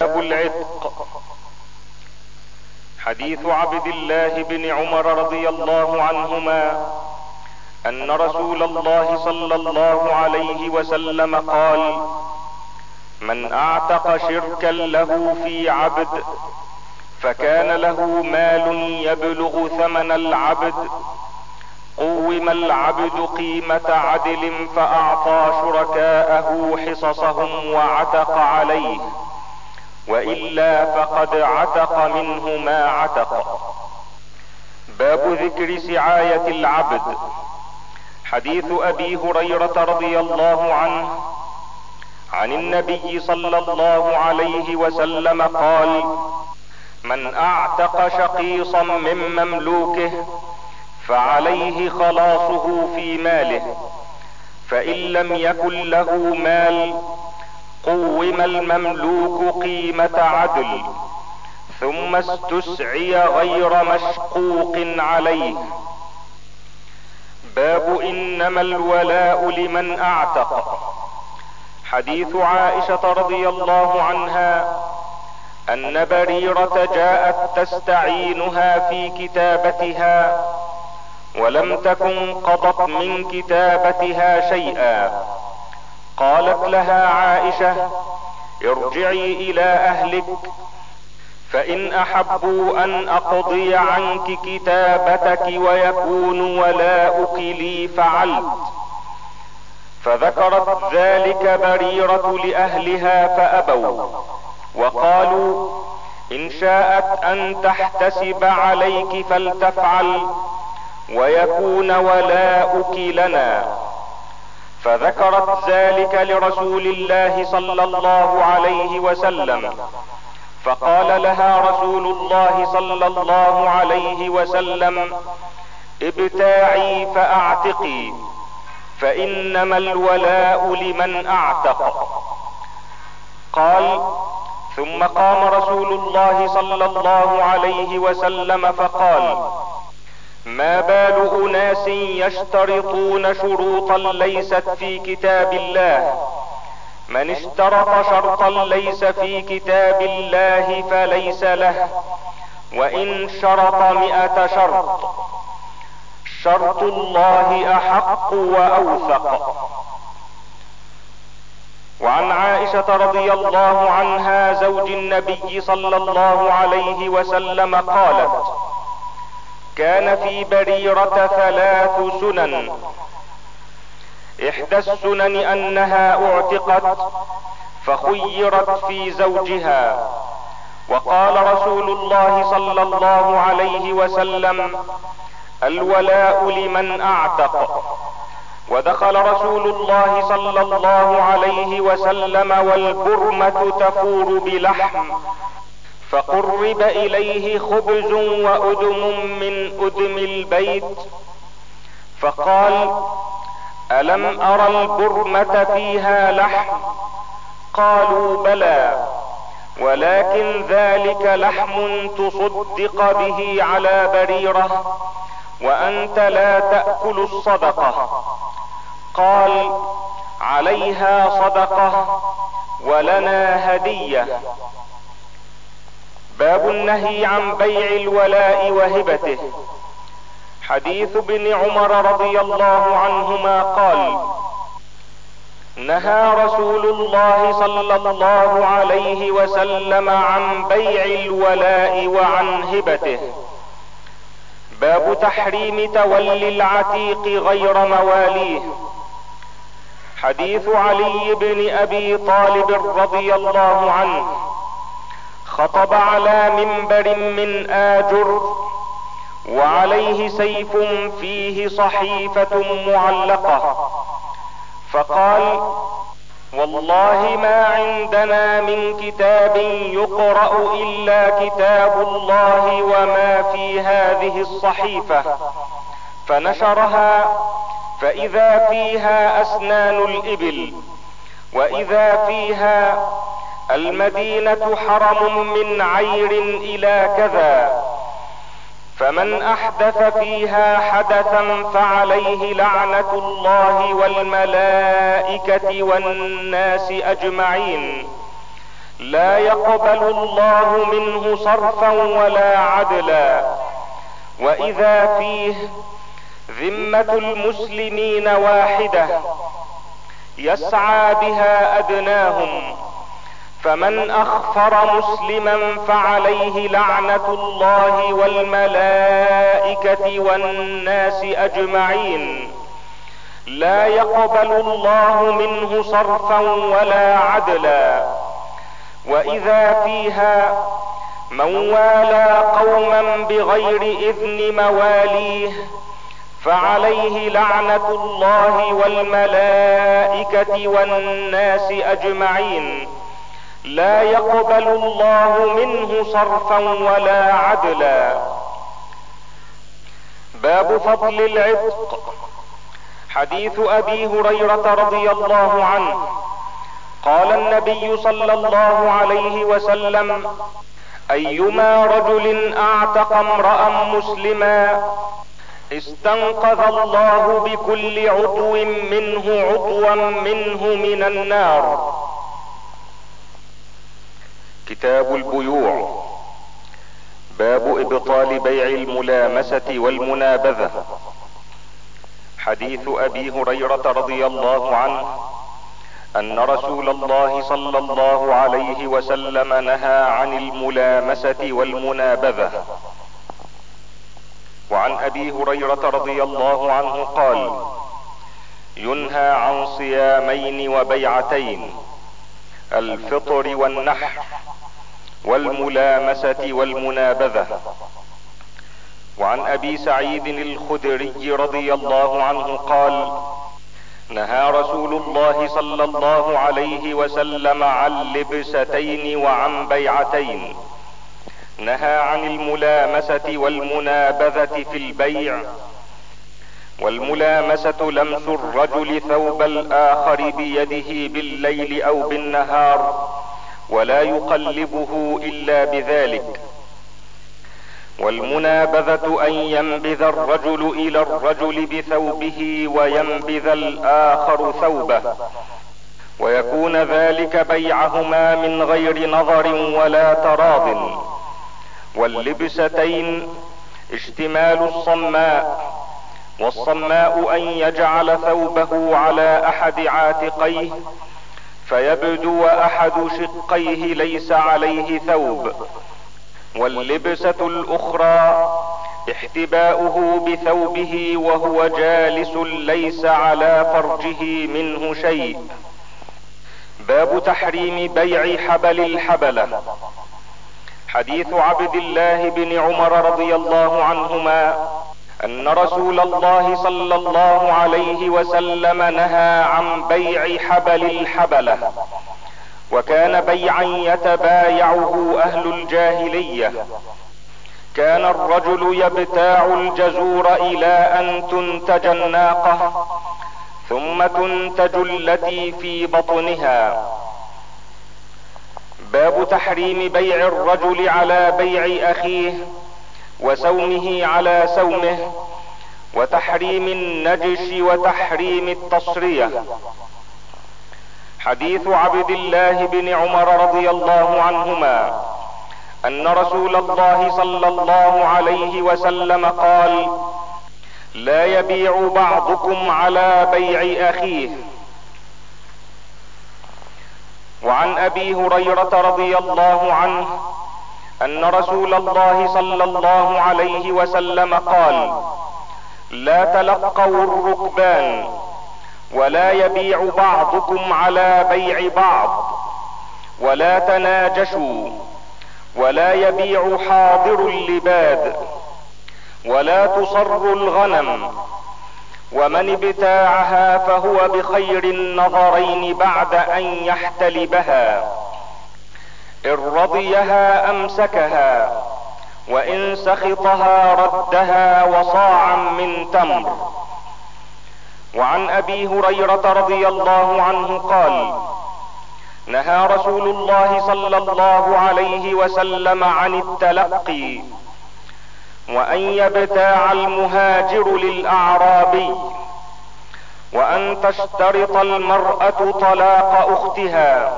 باب العتق. حديث عبد الله بن عمر رضي الله عنهما أن رسول الله صلى الله عليه وسلم قال من أعتق شركا له في عبد فكان له مال يبلغ ثمن العبد قوم العبد قيمة عدل فأعطى شركاءه حصصهم وعتق عليه. وإلا فقد عتق منه ما عتق. باب ذكر سعاية العبد. حديث أبي هريرة رضي الله عنه عن النبي صلى الله عليه وسلم قال من أعتق شقيصا من مملوكه فعليه خلاصه في ماله فإن لم يكن له مال قوم المملوك قيمة عدل ثم استسعي غير مشقوق عليه. باب إنما الولاء لمن أعتق. حديث عائشة رضي الله عنها أن بريرة جاءت تستعينها في كتابتها ولم تكن قضت من كتابتها شيئا. قالت لها عائشة ارجعي إلى أهلك فإن أحبوا أن أقضي عنك كتابتك ويكون ولاؤك لي فعلت. فذكرت ذلك بريرة لأهلها فأبوا وقالوا إن شاءت أن تحتسب عليك فلتفعل ويكون ولاؤك لنا فذكرت ذلك لرسول الله صلى الله عليه وسلم. فقال لها رسول الله صلى الله عليه وسلم ابتاعي فأعتقي فإنما الولاء لمن أعتق. قال ثم قام رسول الله صلى الله عليه وسلم فقال ما بال أناس يشترطون شروطا ليست في كتاب الله. من اشترط شرطا ليس في كتاب الله فليس له. وإن شرط مئة شرط شرط الله أحق وأوثق. وعن عائشة رضي الله عنها زوج النبي صلى الله عليه وسلم قالت كان في بريرة ثلاث سنن. إحدى السنن أنها أعتقت فخيرت في زوجها. وقال رسول الله صلى الله عليه وسلم الولاء لمن أعتق. ودخل رسول الله صلى الله عليه وسلم والبرمة تفور بلحم. فقرب إليه خبز وادم من آدم البيت. فقال ألم ارى البرمة فيها لحم؟ قالوا بلى. ولكن ذلك لحم تصدق به على بريرة وأنت لا تأكل الصدقة. قال عليها صدقة ولنا هدية. باب النهي عن بيع الولاء وهبته. حديث ابن عمر رضي الله عنهما قال نهى رسول الله صلى الله عليه وسلم عن بيع الولاء وعن هبته. باب تحريم تولي العتيق غير مواليه. حديث علي بن أبي طالب رضي الله عنه. خطب على منبر من آجر وعليه سيف فيه صحيفة معلقة. فقال والله ما عندنا من كتاب يقرأ إلا كتاب الله وما في هذه الصحيفة. فنشرها فإذا فيها أسنان الإبل وإذا فيها المدينة حرم من عير إلى كذا فمن أحدث فيها حدثا فعليه لعنة الله والملائكة والناس أجمعين. لا يقبل الله منه صرفا ولا عدلا. وإذا فيه ذمة المسلمين واحدة يسعى بها أدناهم. فمن أخفر مسلما فعليه لعنة الله والملائكة والناس أجمعين. لا يقبل الله منه صرفا ولا عدلا. وإذا فيها من والى قوما بغير إذن مواليه فعليه لعنة الله والملائكة والناس أجمعين. لا يقبل الله منه صرفا ولا عدلا. باب فضل العتق. حديث أبي هريرة رضي الله عنه. قال النبي صلى الله عليه وسلم أيما رجل أعتق امرأ مسلما استنقذ الله بكل عضو منه عضوا منه من النار. كتاب البيوع. باب إبطال بيع الملامسة والمنابذة. حديث أبي هريرة رضي الله عنه أن رسول الله صلى الله عليه وسلم نهى عن الملامسة والمنابذة. وعن أبي هريرة رضي الله عنه قال ينهى عن صيامين وبيعتين. الفطر والنحر والملامسة والمنابذة. وعن أبي سعيد الخدري رضي الله عنه قال نهى رسول الله صلى الله عليه وسلم عن لبستين وعن بيعتين. نهى عن الملامسة والمنابذة في البيع والملامسة لمس الرجل ثوب الآخر بيده بالليل أو بالنهار ولا يقلبه إلا بذلك. والمنابذة أن ينبذ الرجل إلى الرجل بثوبه وينبذ الآخر ثوبه ويكون ذلك بيعهما من غير نظر ولا تراض. واللبستين اشتمال الصماء والصماء أن يجعل ثوبه على أحد عاتقيه فيبدو احد شقيه ليس عليه ثوب. واللبسة الأخرى احتباؤه بثوبه وهو جالس ليس على فرجه منه شيء. باب تحريم بيع حبل الحبلة. حديث عبد الله بن عمر رضي الله عنهما أن رسول الله صلى الله عليه وسلم نهى عن بيع حبل الحبلة وكان بيعا يتبايعه أهل الجاهلية. كان الرجل يبتاع الجزور إلى أن تنتج الناقة ثم تنتج التي في بطنها. باب تحريم بيع الرجل على بيع أخيه. وسومه على سومه وتحريم النجش وتحريم التصرية. حديث عبد الله بن عمر رضي الله عنهما أن رسول الله صلى الله عليه وسلم قال لا يبيع بعضكم على بيع أخيه. وعن أبي هريرة رضي الله عنه أن رسول الله صلى الله عليه وسلم قال لا تلقوا الركبان ولا يبيع بعضكم على بيع بعض ولا تناجشوا ولا يبيع حاضر اللباد ولا تصر الغنم ومن ابتاعها فهو بخير النظرين بعد أن يحتلبها. إن رضيها أمسكها وإن سخطها ردها وصاعا من تمر. وعن أبي هريرة رضي الله عنه قال نهى رسول الله صلى الله عليه وسلم عن التلقي وأن يبتاع المهاجر للأعرابي وأن تشترط المرأة طلاق أختها.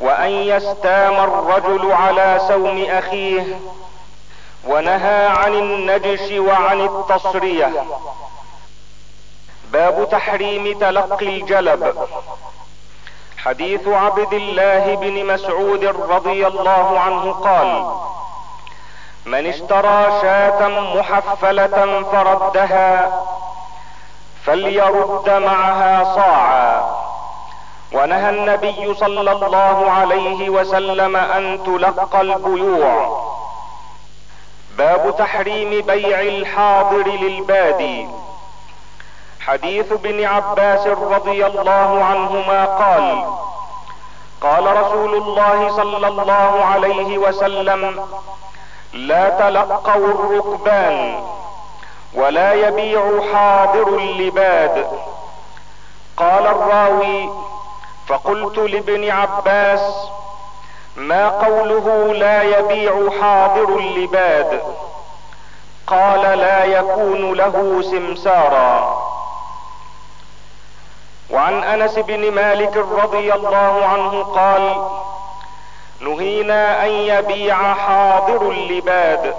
وأن يستام الرجل على سوم أخيه ونهى عن النجش وعن التصرية. باب تحريم تلقي الجلب. حديث عبد الله بن مسعود رضي الله عنه قال من اشترى شاة محفلة فردها فليرد معها صاعا. ونهى النبي صلى الله عليه وسلم أن تلقى البيوع. باب تحريم بيع الحاضر للبادي. حديث ابن عباس رضي الله عنهما قال قال رسول الله صلى الله عليه وسلم لا تلقوا الركبان ولا يبيع حاضر اللباد. قال الراوي فقلت لابن عباس ما قوله لا يبيع حاضر اللباد؟ قال لا يكون له سمسارا. وعن أنس بن مالك رضي الله عنه قال نهينا أن يبيع حاضر اللباد.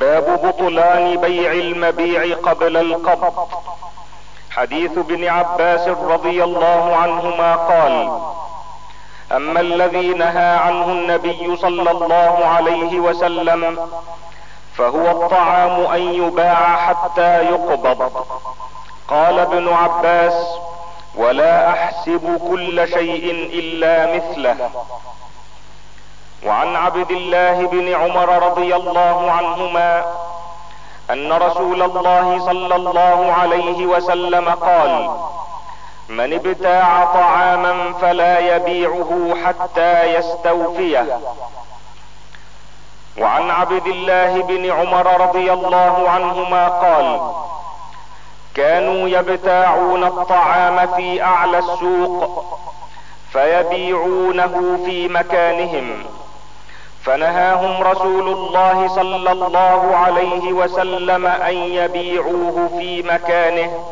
باب بطلان بيع المبيع قبل القبض. حديث ابن عباس رضي الله عنهما قال أما الذي نهى عنه النبي صلى الله عليه وسلم فهو الطعام أن يباع حتى يقبض. قال ابن عباس ولا أحسب كل شيء إلا مثله. وعن عبد الله بن عمر رضي الله عنهما أن رسول الله صلى الله عليه وسلم قال من ابتاع طعاما فلا يبيعه حتى يستوفيه. وعن عبد الله بن عمر رضي الله عنهما قال كانوا يبتاعون الطعام في أعلى السوق فيبيعونه في مكانهم. فنهاهم رسول الله صلى الله عليه وسلم أن يبيعوه في مكانه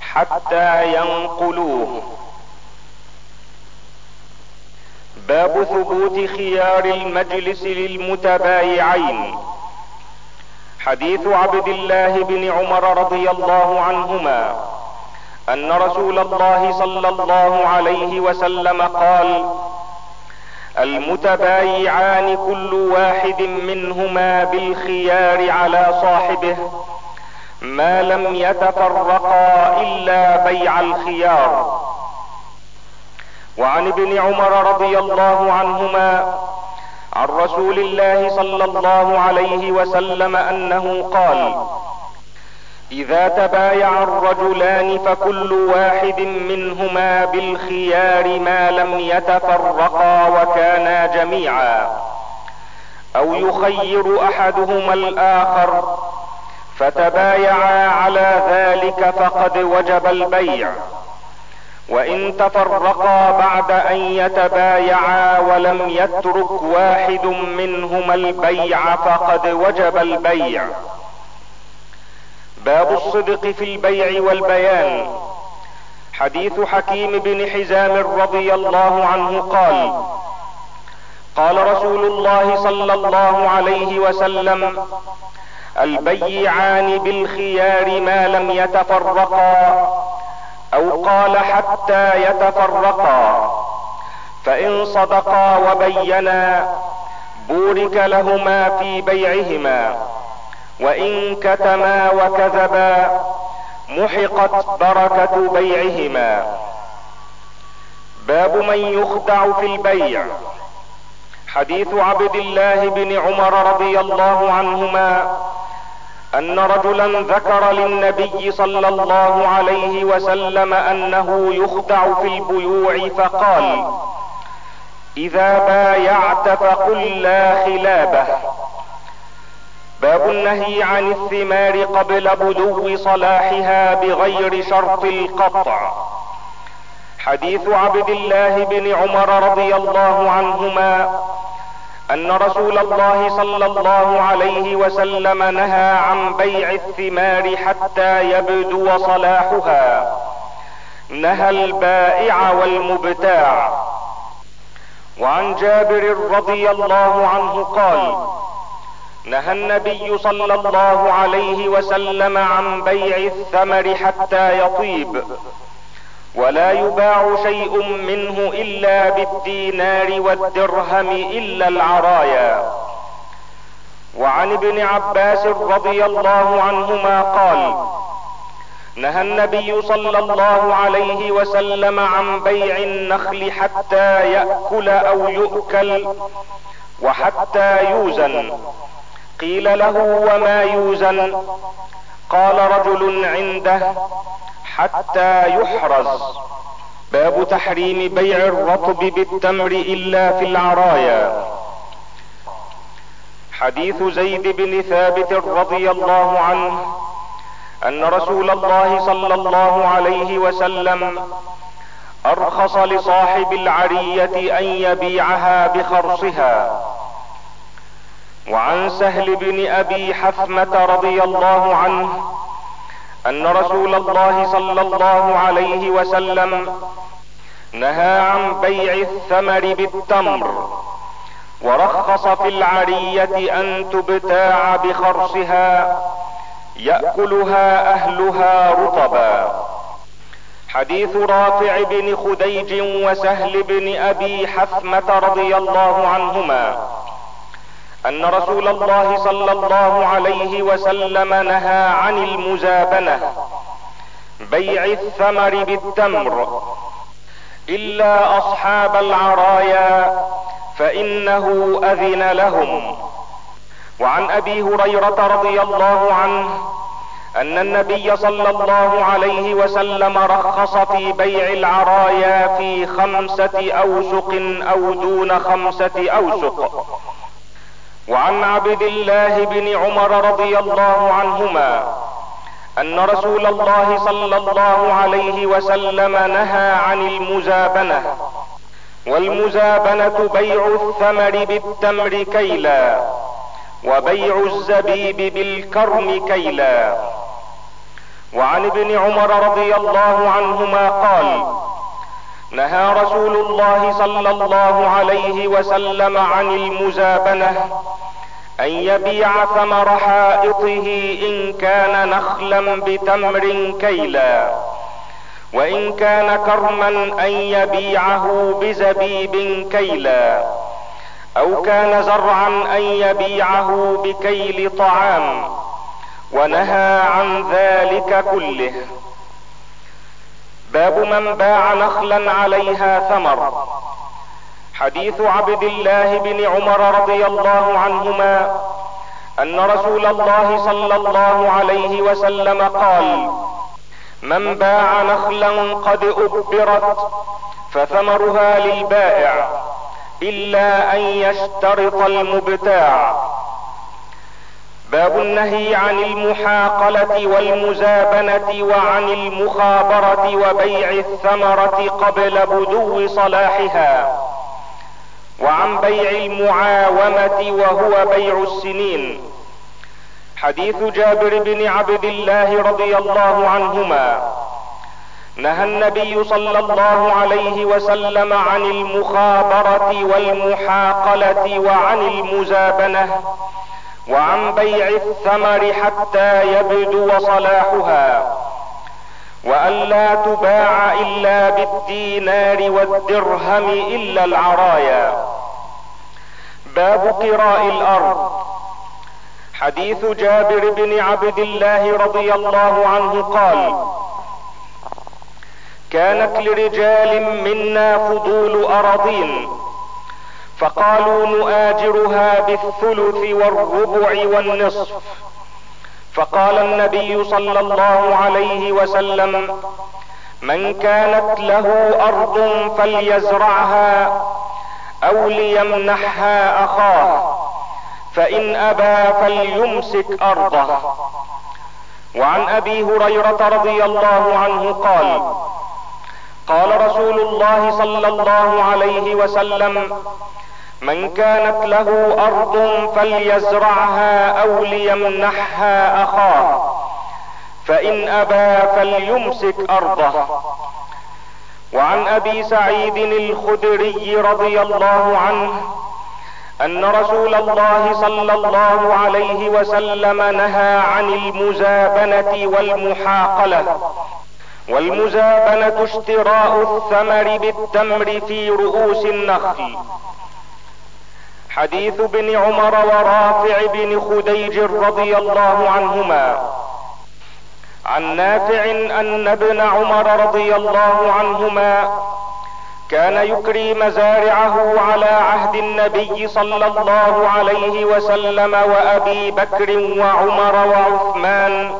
حتى ينقلوه. باب ثبوت خيار المجلس للمتبايعين. حديث عبد الله بن عمر رضي الله عنهما أن رسول الله صلى الله عليه وسلم قال المتبايعان كل واحد منهما بالخيار على صاحبه ما لم يتفرقا إلا بيع الخيار. وعن ابن عمر رضي الله عنهما عن رسول الله صلى الله عليه وسلم أنه قال إذا تبايع الرجلان فكل واحد منهما بالخيار ما لم يتفرقا وكانا جميعا. أو يخير أحدهما الآخر. فتبايعا على ذلك فقد وجب البيع. وإن تفرقا بعد أن يتبايعا ولم يترك واحد منهما البيع فقد وجب البيع. باب الصدق في البيع والبيان. حديث حكيم بن حزام رضي الله عنه قال قال رسول الله صلى الله عليه وسلم البيعان بالخيار ما لم يتفرقا أو قال حتى يتفرقا فإن صدقا وبينا بورك لهما في بيعهما. وإن كتما وكذبا محقت بركة بيعهما. باب من يخدع في البيع. حديث عبد الله بن عمر رضي الله عنهما أن رجلا ذكر للنبي صلى الله عليه وسلم أنه يخدع في البيوع فقال إذا بايعت فقل لا خلابة. باب النهي عن الثمار قبل بدو صلاحها بغير شرط القطع. حديث عبد الله بن عمر رضي الله عنهما أن رسول الله صلى الله عليه وسلم نهى عن بيع الثمار حتى يبدو صلاحها. نهى البائع والمبتاع. وعن جابر رضي الله عنه قال نهى النبي صلى الله عليه وسلم عن بيع الثمر حتى يطيب. ولا يباع شيء منه إلا بالدينار والدرهم إلا العرايا. وعن ابن عباس رضي الله عنهما قال نهى النبي صلى الله عليه وسلم عن بيع النخل حتى يأكل أو يؤكل وحتى يوزن. قيل له وما يوزن؟ قال رجل عنده حتى يحرز. باب تحريم بيع الرطب بالتمر إلا في العرايا. حديث زيد بن ثابت رضي الله عنه أن رسول الله صلى الله عليه وسلم أرخص لصاحب العرية أن يبيعها بخرصها. وعن سهل بن أبي حثمه رضي الله عنه أن رسول الله صلى الله عليه وسلم نهى عن بيع الثمر بالتمر ورخص في العرية أن تبتاع بخرصها يأكلها أهلها رطبا. حديث رافع بن خديج وسهل بن أبي حثمه رضي الله عنهما. أن رسول الله صلى الله عليه وسلم نهى عن المزابنة بيع الثمر بالتمر. إلا أصحاب العرايا فإنه أذن لهم. وعن أبي هريرة رضي الله عنه أن النبي صلى الله عليه وسلم رخص في بيع العرايا في خمسة أوسق أو دون خمسة أوسق. وعن عبد الله بن عمر رضي الله عنهما أن رسول الله صلى الله عليه وسلم نهى عن المزابنة والمزابنة بيع الثمر بالتمر كيلا وبيع الزبيب بالكرم كيلا. وعن ابن عمر رضي الله عنهما قال نهى رسول الله صلى الله عليه وسلم عن المزابنة أن يبيع ثمر حائطه إن كان نخلا بتمر كيلا وإن كان كرما أن يبيعه بزبيب كيلا أو كان زرعا أن يبيعه بكيل طعام ونهى عن ذلك كله. باب من باع نخلا عليها ثمر. حديث عبد الله بن عمر رضي الله عنهما أن رسول الله صلى الله عليه وسلم قال من باع نخلا قد أبرت فثمرها للبائع إلا أن يشترط المبتاع. باب النهي عن المحاقلة والمزابنة وعن المخابرة وبيع الثمرة قبل بدو صلاحها. وعن بيع المعاومة وهو بيع السنين. حديث جابر بن عبد الله رضي الله عنهما. نهى النبي صلى الله عليه وسلم عن المخابرة والمحاقلة وعن المزابنة وعن بيع الثمر حتى يبدو صلاحها وأن لا تباع إلا بالدينار والدرهم إلا العرايا. باب قراء الأرض. حديث جابر بن عبد الله رضي الله عنه قال كانت لرجال منا فضول أراضين فقالوا نؤاجرها بالثلث والربع والنصف. فقال النبي صلى الله عليه وسلم من كانت له أرض فليزرعها أو ليمنحها أخاه فإن أبى فليمسك أرضه. وعن أبي هريرة رضي الله عنه قال قال رسول الله صلى الله عليه وسلم من كانت له أرض فليزرعها أو ليمنحها أخاه. فإن أبى فليمسك أرضه. وعن أبي سعيد الخدري رضي الله عنه أن رسول الله صلى الله عليه وسلم نهى عن المزابنة والمحاقلة. والمزابنة اشتراء الثمر بالتمر في رؤوس النخل. حديث ابن عمر ورافع بن خديج رضي الله عنهما. عن نافع أن ابن عمر رضي الله عنهما كان يكري مزارعه على عهد النبي صلى الله عليه وسلم وأبي بكر وعمر وعثمان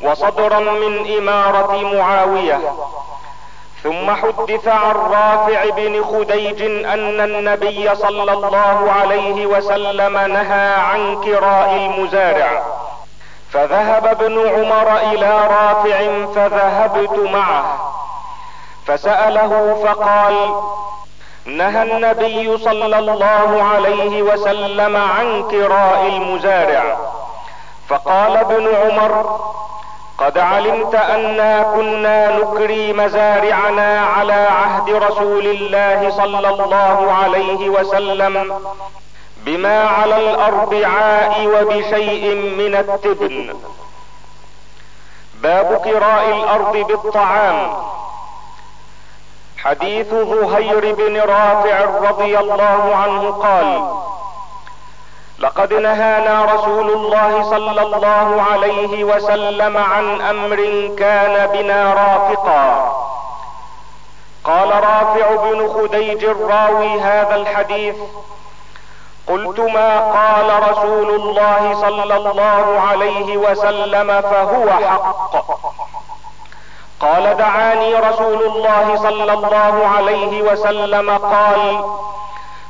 وصدرا من إمارة معاوية. ثم حدث عن رافع بن خديج أن النبي صلى الله عليه وسلم نهى عن كراء المزارع. فذهب ابن عمر إلى رافع فذهبت معه. فسأله فقال نهى النبي صلى الله عليه وسلم عن كراء المزارع. فقال ابن عمر قد علمت أنا كنا نكري مزارعنا على عهد رسول الله صلى الله عليه وسلم بما على الأربعاء وبشيء من التبن. باب كراء الأرض بالطعام. حديث ظهير بن رافع رضي الله عنه قال لقد نهانا رسول الله صلى الله عليه وسلم عن أمر كان بنا رافقا. قال رافع بن خديج راوي هذا الحديث قلت ما قال رسول الله صلى الله عليه وسلم فهو حق. قال دعاني رسول الله صلى الله عليه وسلم قال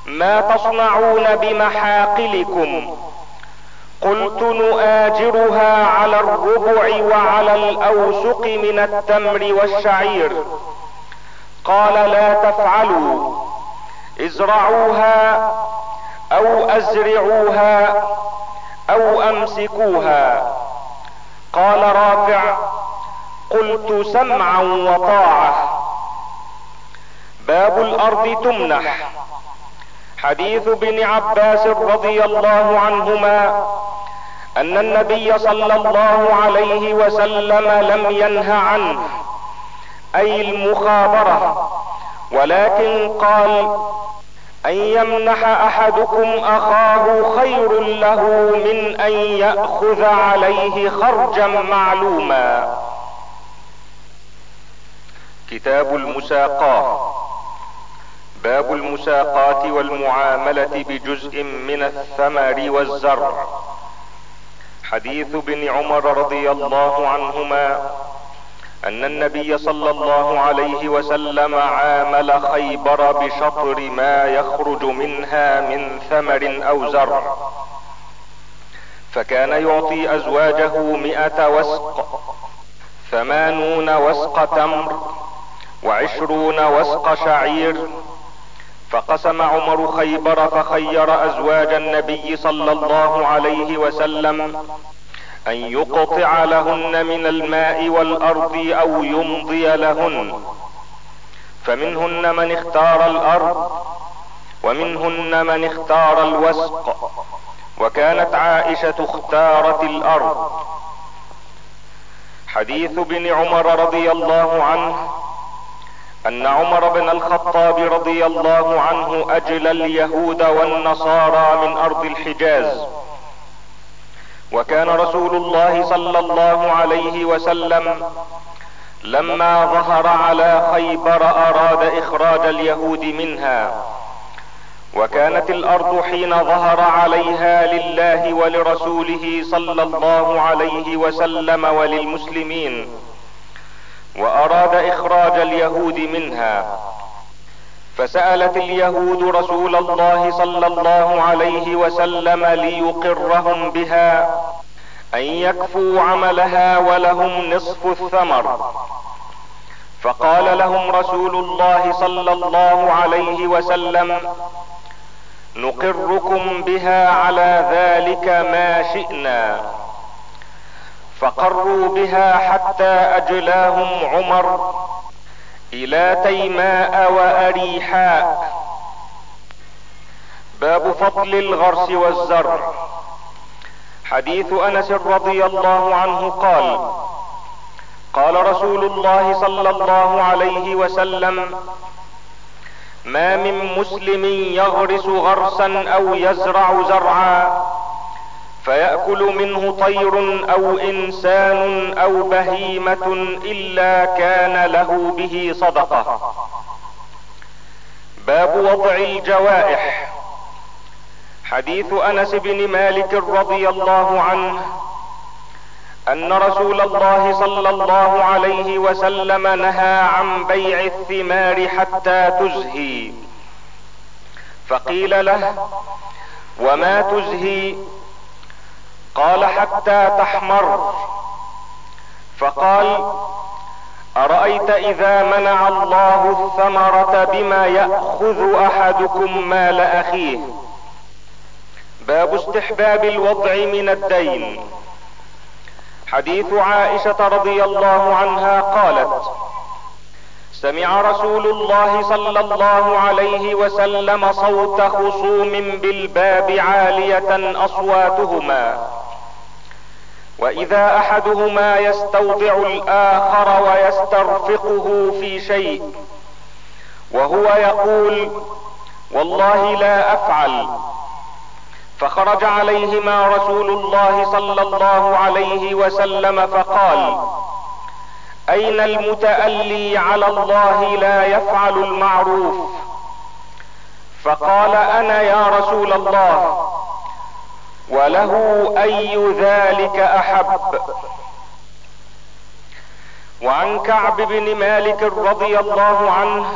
ما تصنعون بمحاقلكم؟ قلت نؤاجرها على الربع وعلى الأوسق من التمر والشعير. قال لا تفعلوا. ازرعوها أو أزرعوها أو أمسكوها. قال رافع. قلت سمعا وطاعة. باب الأرض تمنح. حديث ابن عباس رضي الله عنهما أن النبي صلى الله عليه وسلم لم يه عنه أي المخابرة ولكن قال أن يمنح أحدكم أخاه خير له من أن يأخذ عليه خرجا معلوما. كتاب المساقاة. باب المساقات والمعاملة بجزء من الثمر والزرع. حديث ابن عمر رضي الله عنهما أن النبي صلى الله عليه وسلم عامل خيبر بشطر ما يخرج منها من ثمر أو زرع. فكان يعطي أزواجه مئة وسق ثمانون وسق تمر وعشرون وسق شعير فقسم عمر خيبر فخير أزواج النبي صلى الله عليه وسلم أن يقطع لهن من الماء والأرض أو يمضي لهن. فمنهن من اختار الأرض ومنهن من اختار الوسق. وكانت عائشة اختارت الأرض. حديث ابن عمر رضي الله عنه أن عمر بن الخطاب رضي الله عنه أجل اليهود والنصارى من أرض الحجاز. وكان رسول الله صلى الله عليه وسلم لما ظهر على خيبر أراد إخراج اليهود منها. وكانت الأرض حين ظهر عليها لله ولرسوله صلى الله عليه وسلم وللمسلمين. وأراد إخراج اليهود منها. فسألت اليهود رسول الله صلى الله عليه وسلم ليقرهم بها أن يكفوا عملها ولهم نصف الثمر. فقال لهم رسول الله صلى الله عليه وسلم نقركم بها على ذلك ما شئنا. فقروا بها حتى أجلاهم عمر إلى تيماء وأريحاء. باب فضل الغرس والزرع حديث أنس رضي الله عنه قال قال رسول الله صلى الله عليه وسلم ما من مسلم يغرس غرسا أو يزرع زرعا فيأكل منه طير أو إنسان أو بهيمة إلا كان له به صدقة. باب وضع الجوائح. حديث أنس بن مالك رضي الله عنه أن رسول الله صلى الله عليه وسلم نهى عن بيع الثمار حتى تزهي. فقيل له وما تزهي؟ قال حتى تحمر. فقال أرأيت إذا منع الله الثمرة بما يأخذ أحدكم مال أخيه؟ باب استحباب الوضع من الدين. حديث عائشة رضي الله عنها قالت سمع رسول الله صلى الله عليه وسلم صوت خصوم بالباب عالية أصواتهما. وإذا أحدهما يستوضع الآخر ويسترفقه في شيء وهو يقول والله لا أفعل. فخرج عليهما رسول الله صلى الله عليه وسلم فقال أين المتألي على الله لا يفعل المعروف؟ فقال أنا يا رسول الله. وله أي ذلك أحب. وعن كعب بن مالك رضي الله عنه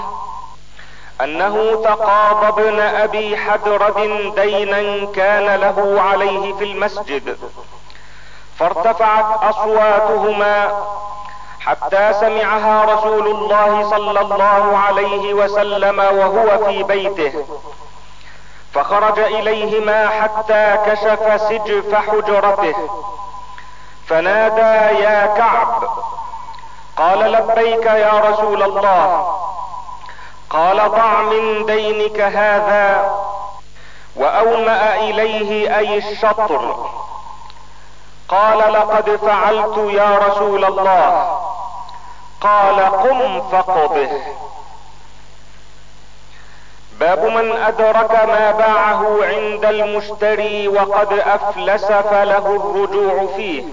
أنه تقاضى ابن أبي حدرد دينا كان له عليه في المسجد فارتفعت أصواتهما حتى سمعها رسول الله صلى الله عليه وسلم وهو في بيته. فخرج إليهما حتى كشف سجف حجرته. فنادى يا كعب. قال لبيك يا رسول الله. قال ضع من دينك هذا وأومأ إليه أي الشطر. قال لقد فعلت يا رسول الله. قال قم فقضه. باب من أدرك ما باعه عند المشتري وقد أفلس فله الرجوع فيه.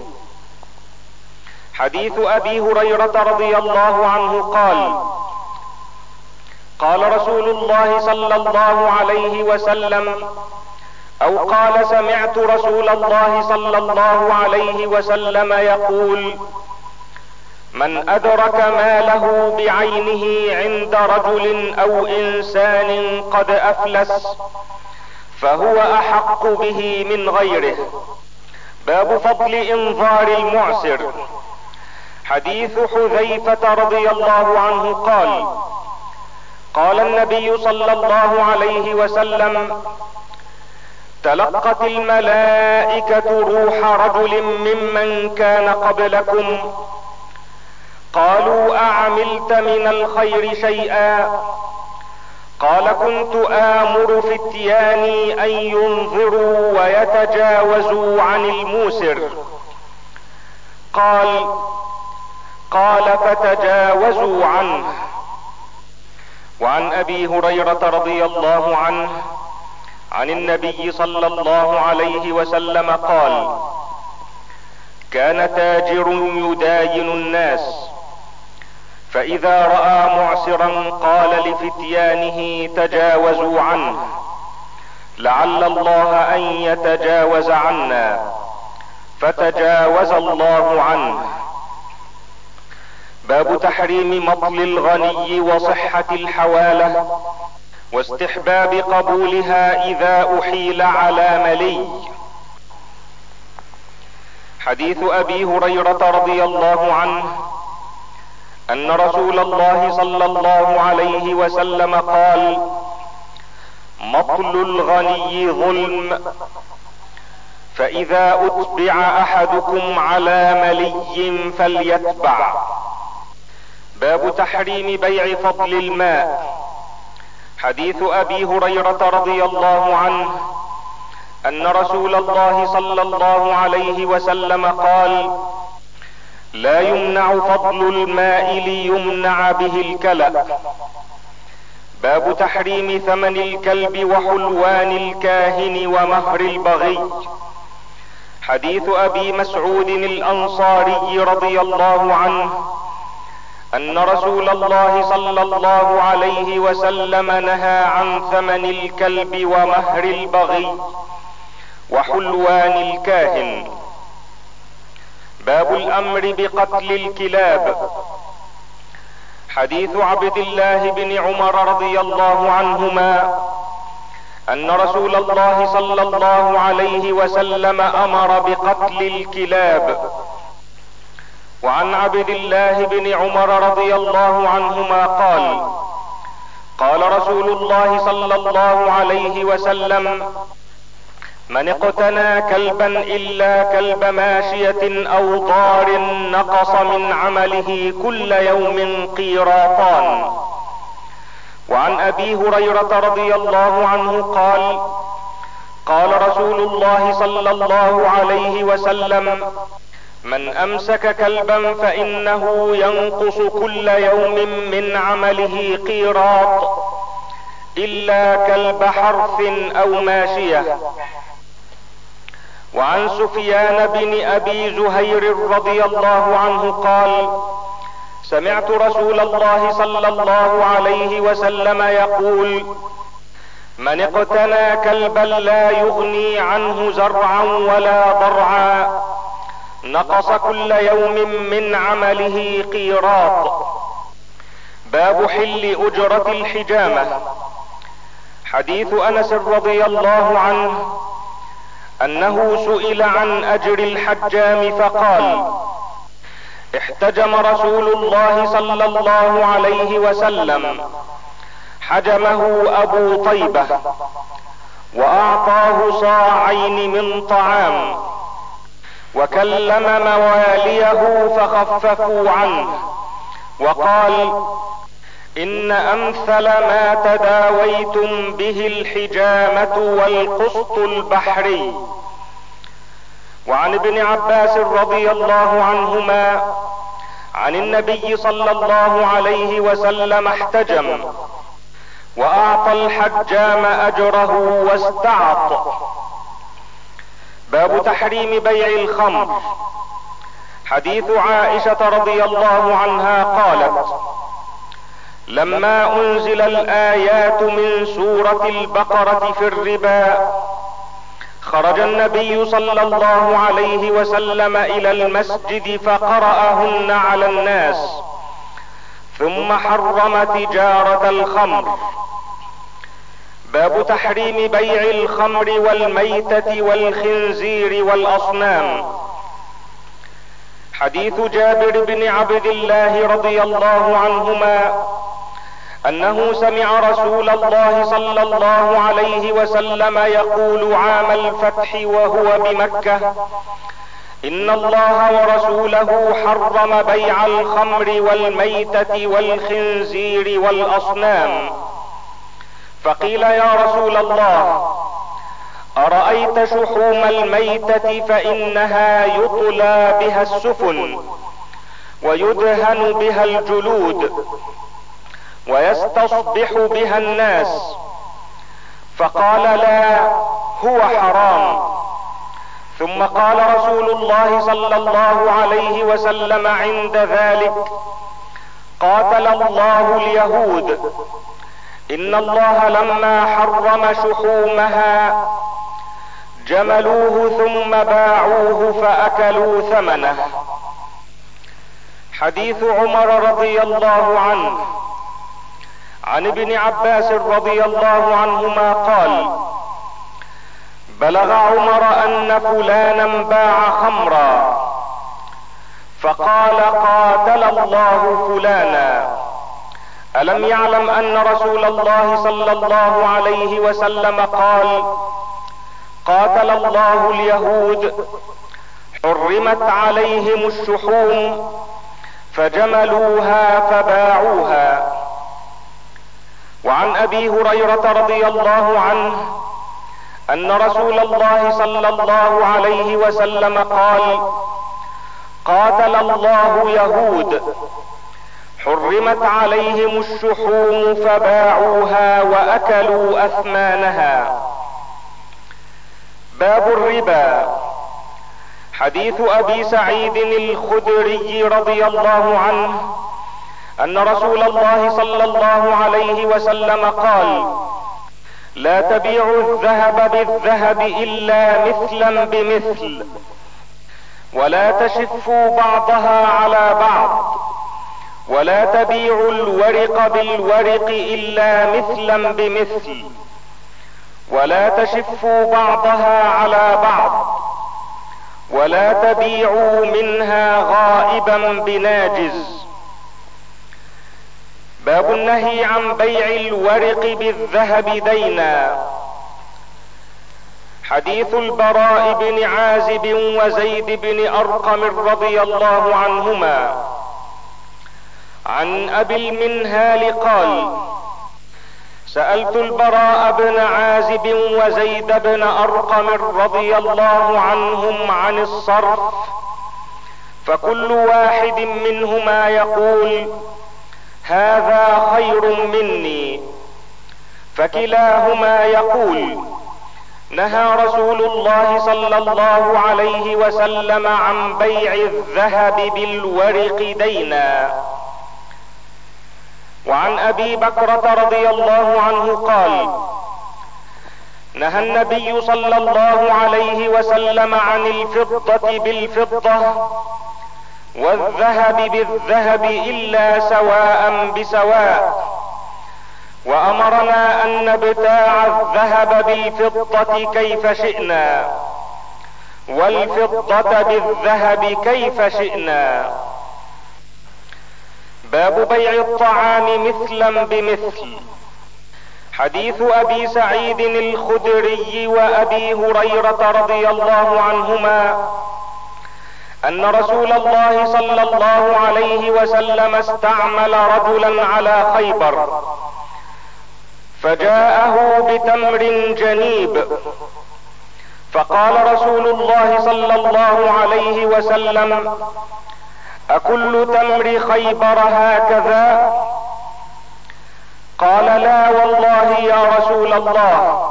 حديث أبي هريرة رضي الله عنه قال قال رسول الله صلى الله عليه وسلم أو قال سمعت رسول الله صلى الله عليه وسلم يقول من أدرك ماله بعينه عند رجل أو إنسان قد أفلس فهو أحق به من غيره. باب فضل إنظار المعسر. حديث حذيفة رضي الله عنه قال قال النبي صلى الله عليه وسلم تلقت الملائكة روح رجل ممن كان قبلكم قالوا أعملت من الخير شيئا؟ قال كنت آمر فتياني أن ينظروا ويتجاوزوا عن الموسر. قال قال فتجاوزوا عنه. وعن أبي هريرة رضي الله عنه عن النبي صلى الله عليه وسلم قال كان تاجر يداين الناس. فإذا رأى معسرا قال لفتيانه تجاوزوا عنه. لعل الله أن يتجاوز عنا. فتجاوز الله عنه. باب تحريم مطل الغني وصحة الحوالة. واستحباب قبولها إذا أحيل على ملي. حديث أبي هريرة رضي الله عنه. أن رسول الله صلى الله عليه وسلم قال مطل الغني ظلم فإذا أتبع أحدكم على ملي فليتبع. باب تحريم بيع فضل الماء. حديث أبي هريرة رضي الله عنه أن رسول الله صلى الله عليه وسلم قال لا يمنع فضل الماء ليمنع به الكلا باب تحريم ثمن الكلب وحلوان الكاهن ومهر البغي. حديث أبي مسعود الأنصاري رضي الله عنه أن رسول الله صلى الله عليه وسلم نهى عن ثمن الكلب ومهر البغي وحلوان الكاهن. باب الأمر بقتل الكلاب. حديث عبد الله بن عمر رضي الله عنهما أن رسول الله صلى الله عليه وسلم أمر بقتل الكلاب. وعن عبد الله بن عمر رضي الله عنهما قال قال رسول الله صلى الله عليه وسلم من اقتنى كلبا إلا كلب ماشية أو ضار نقص من عمله كل يوم قيراطان. وعن أبي هريرة رضي الله عنه قال قال رسول الله صلى الله عليه وسلم من أمسك كلبا فإنه ينقص كل يوم من عمله قيراط إلا كلب حرث أو ماشية. وعن سفيان بن أبي زهير رضي الله عنه قال سمعت رسول الله صلى الله عليه وسلم يقول من اقتنى كلبا لا يغني عنه زرعا ولا ضرعا نقص كل يوم من عمله قيراط. باب حل أجرة الحجامة. حديث أنس رضي الله عنه أنه سئل عن أجر الحجام فقال احتجم رسول الله صلى الله عليه وسلم حجمه أبو طيبة وأعطاه صاعين من طعام وكلم مواليه فخففوا عنه وقال إن أمثل ما تداويتم به الحجامة والقسط البحري. وعن ابن عباس رضي الله عنهما عن النبي صلى الله عليه وسلم احتجم وأعطى الحجام أجره واستعط. باب تحريم بيع الخمر. حديث عائشة رضي الله عنها قالت لما أنزل الآيات من سورة البقرة في الربا خرج النبي صلى الله عليه وسلم إلى المسجد فقرأهن على الناس ثم حرم تجارة الخمر. باب تحريم بيع الخمر والميتة والخنزير والأصنام. حديث جابر بن عبد الله رضي الله عنهما أنه سمع رسول الله صلى الله عليه وسلم يقول عام الفتح وهو بمكة إن الله ورسوله حرم بيع الخمر والميتة والخنزير والأصنام. فقيل يا رسول الله أرأيت شحوم الميتة فإنها يطلى بها السفن ويدهن بها الجلود؟ ويستصبح بها الناس. فقال لا هو حرام. ثم قال رسول الله صلى الله عليه وسلم عند ذلك قاتل الله اليهود. إن الله لما حرم شحومها جملوه ثم باعوه فأكلوا ثمنه. حديث عمر رضي الله عنه. عن ابن عباس رضي الله عنهما قال بلغ عمر أن فلانا باع خمرا فقال قاتل الله فلانا. ألم يعلم أن رسول الله صلى الله عليه وسلم قال قاتل الله اليهود حرمت عليهم الشحوم فجملوها فباعوها. وعن أبي هريرة رضي الله عنه أن رسول الله صلى الله عليه وسلم قال قاتل الله يهود حرمت عليهم الشحوم فباعوها وأكلوا أثمانها. باب الربا. حديث أبي سعيد الخدري رضي الله عنه أن رسول الله صلى الله عليه وسلم قال لا تبيعوا الذهب بالذهب إلا مثلا بمثل ولا تشفوا بعضها على بعض ولا تبيعوا الورق بالورق إلا مثلا بمثل ولا تشفوا بعضها على بعض ولا تبيعوا منها غائبا بناجز. باب النهي عن بيع الورق بالذهب دينا. حديث البراء بن عازب وزيد بن أرقم رضي الله عنهما. عن أبي المنهال قال سألت البراء بن عازب وزيد بن أرقم رضي الله عنهم عن الصرف فكل واحد منهما يقول هذا خير مني. فكلاهما يقول نهى رسول الله صلى الله عليه وسلم عن بيع الذهب بالورق دينا. وعن أبي بكرة رضي الله عنه قال نهى النبي صلى الله عليه وسلم عن الفضة بالفضة والذهب بالذهب إلا سواء بسواء. وأمرنا أن نبتاع الذهب بالفضة كيف شئنا. والفضة بالذهب كيف شئنا. باب بيع الطعام مثلا بمثل. حديث أبي سعيد الخدري وأبي هريرة رضي الله عنهما أن رسول الله صلى الله عليه وسلم استعمل رجلا على خيبر فجاءه بتمر جنيب فقال رسول الله صلى الله عليه وسلم أكل تمر خيبر هكذا؟ قال لا والله يا رسول الله.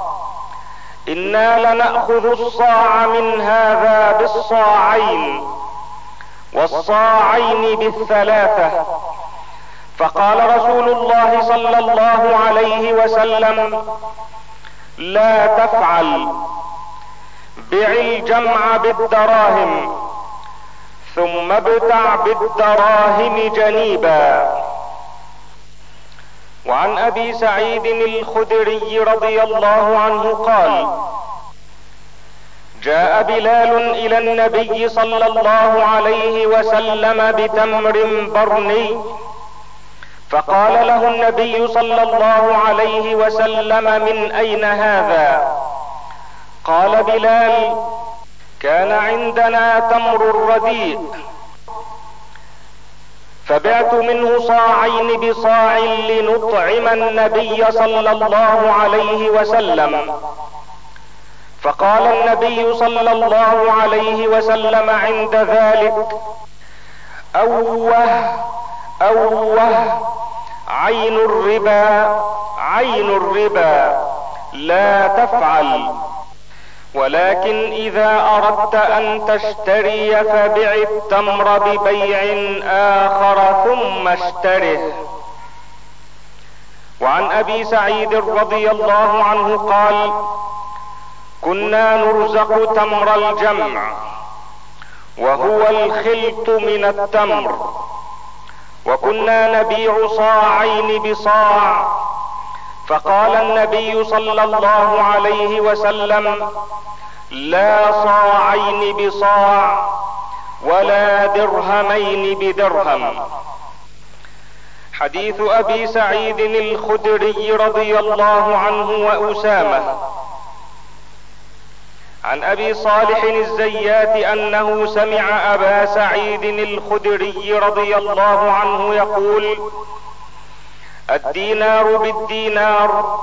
أنا لناخذ الصاع من هذا بالصاعين والصاعين بالثلاثه فقال رسول الله صلى الله عليه وسلم لا تفعل بع الجمع بالدراهم ثم ابتع بالدراهم جنيبا وعن أبي سعيد الخدري رضي الله عنه قال جاء بلال إلى النبي صلى الله عليه وسلم بتمر برني فقال له النبي صلى الله عليه وسلم من أين هذا؟ قال بلال كان عندنا تمر رديء فبعت منه صاعين بصاع لنطعم النبي صلى الله عليه وسلم. فقال النبي صلى الله عليه وسلم عند ذلك أوه أوه عين الربا عين الربا لا تفعل. ولكن إذا أردت أن تشتري فبع التمر ببيع آخر ثم اشتره. وعن أبي سعيد رضي الله عنه قال كنا نرزق تمر الجمع وهو الخلط من التمر وكنا نبيع صاعين بصاع فقال النبي صلى الله عليه وسلم لا صاعين بصاع ولا درهمين بدرهم. حديث أبي سعيد الخدري رضي الله عنه وأسامة. عن أبي صالح الزيات أنه سمع أبا سعيد الخدري رضي الله عنه يقول الدينار بالدينار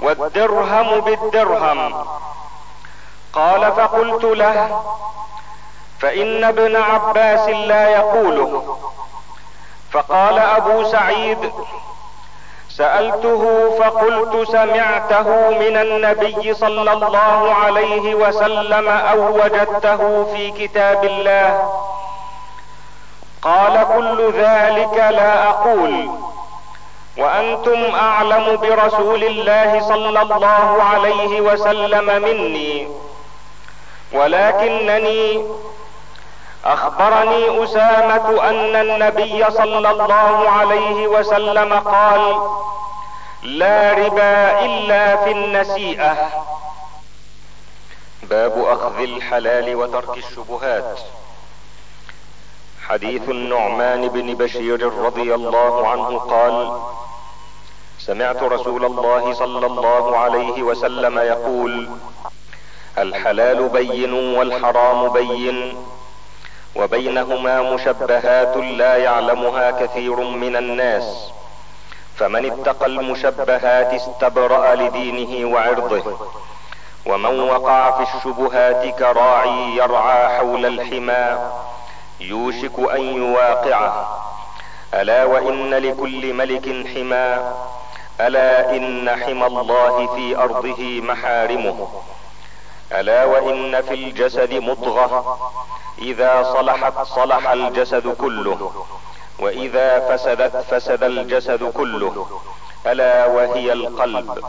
والدرهم بالدرهم. قال فقلت له فإن ابن عباس لا يقوله. فقال أبو سعيد سألته فقلت سمعته من النبي صلى الله عليه وسلم أو وجدته في كتاب الله. قال كل ذلك لا أقول. وأنتم أعلم برسول الله صلى الله عليه وسلم مني. ولكنني أخبرني أسامة أن النبي صلى الله عليه وسلم قال لا ربا إلا في النسيئة. باب أخذ الحلال وترك الشبهات. حديث النعمان بن بشير رضي الله عنه قال سمعت رسول الله صلى الله عليه وسلم يقول الحلال بين والحرام بين وبينهما مشبهات لا يعلمها كثير من الناس فمن اتقى المشبهات استبرأ لدينه وعرضه ومن وقع في الشبهات كراعي يرعى حول الحمى يوشك أن يواقعه. ألا وإن لكل ملك حمى ألا إن حمى الله في أرضه محارمه. ألا وإن في الجسد مضغة. إذا صلحت صلح الجسد كله. وإذا فسدت فسد الجسد كله. ألا وهي القلب.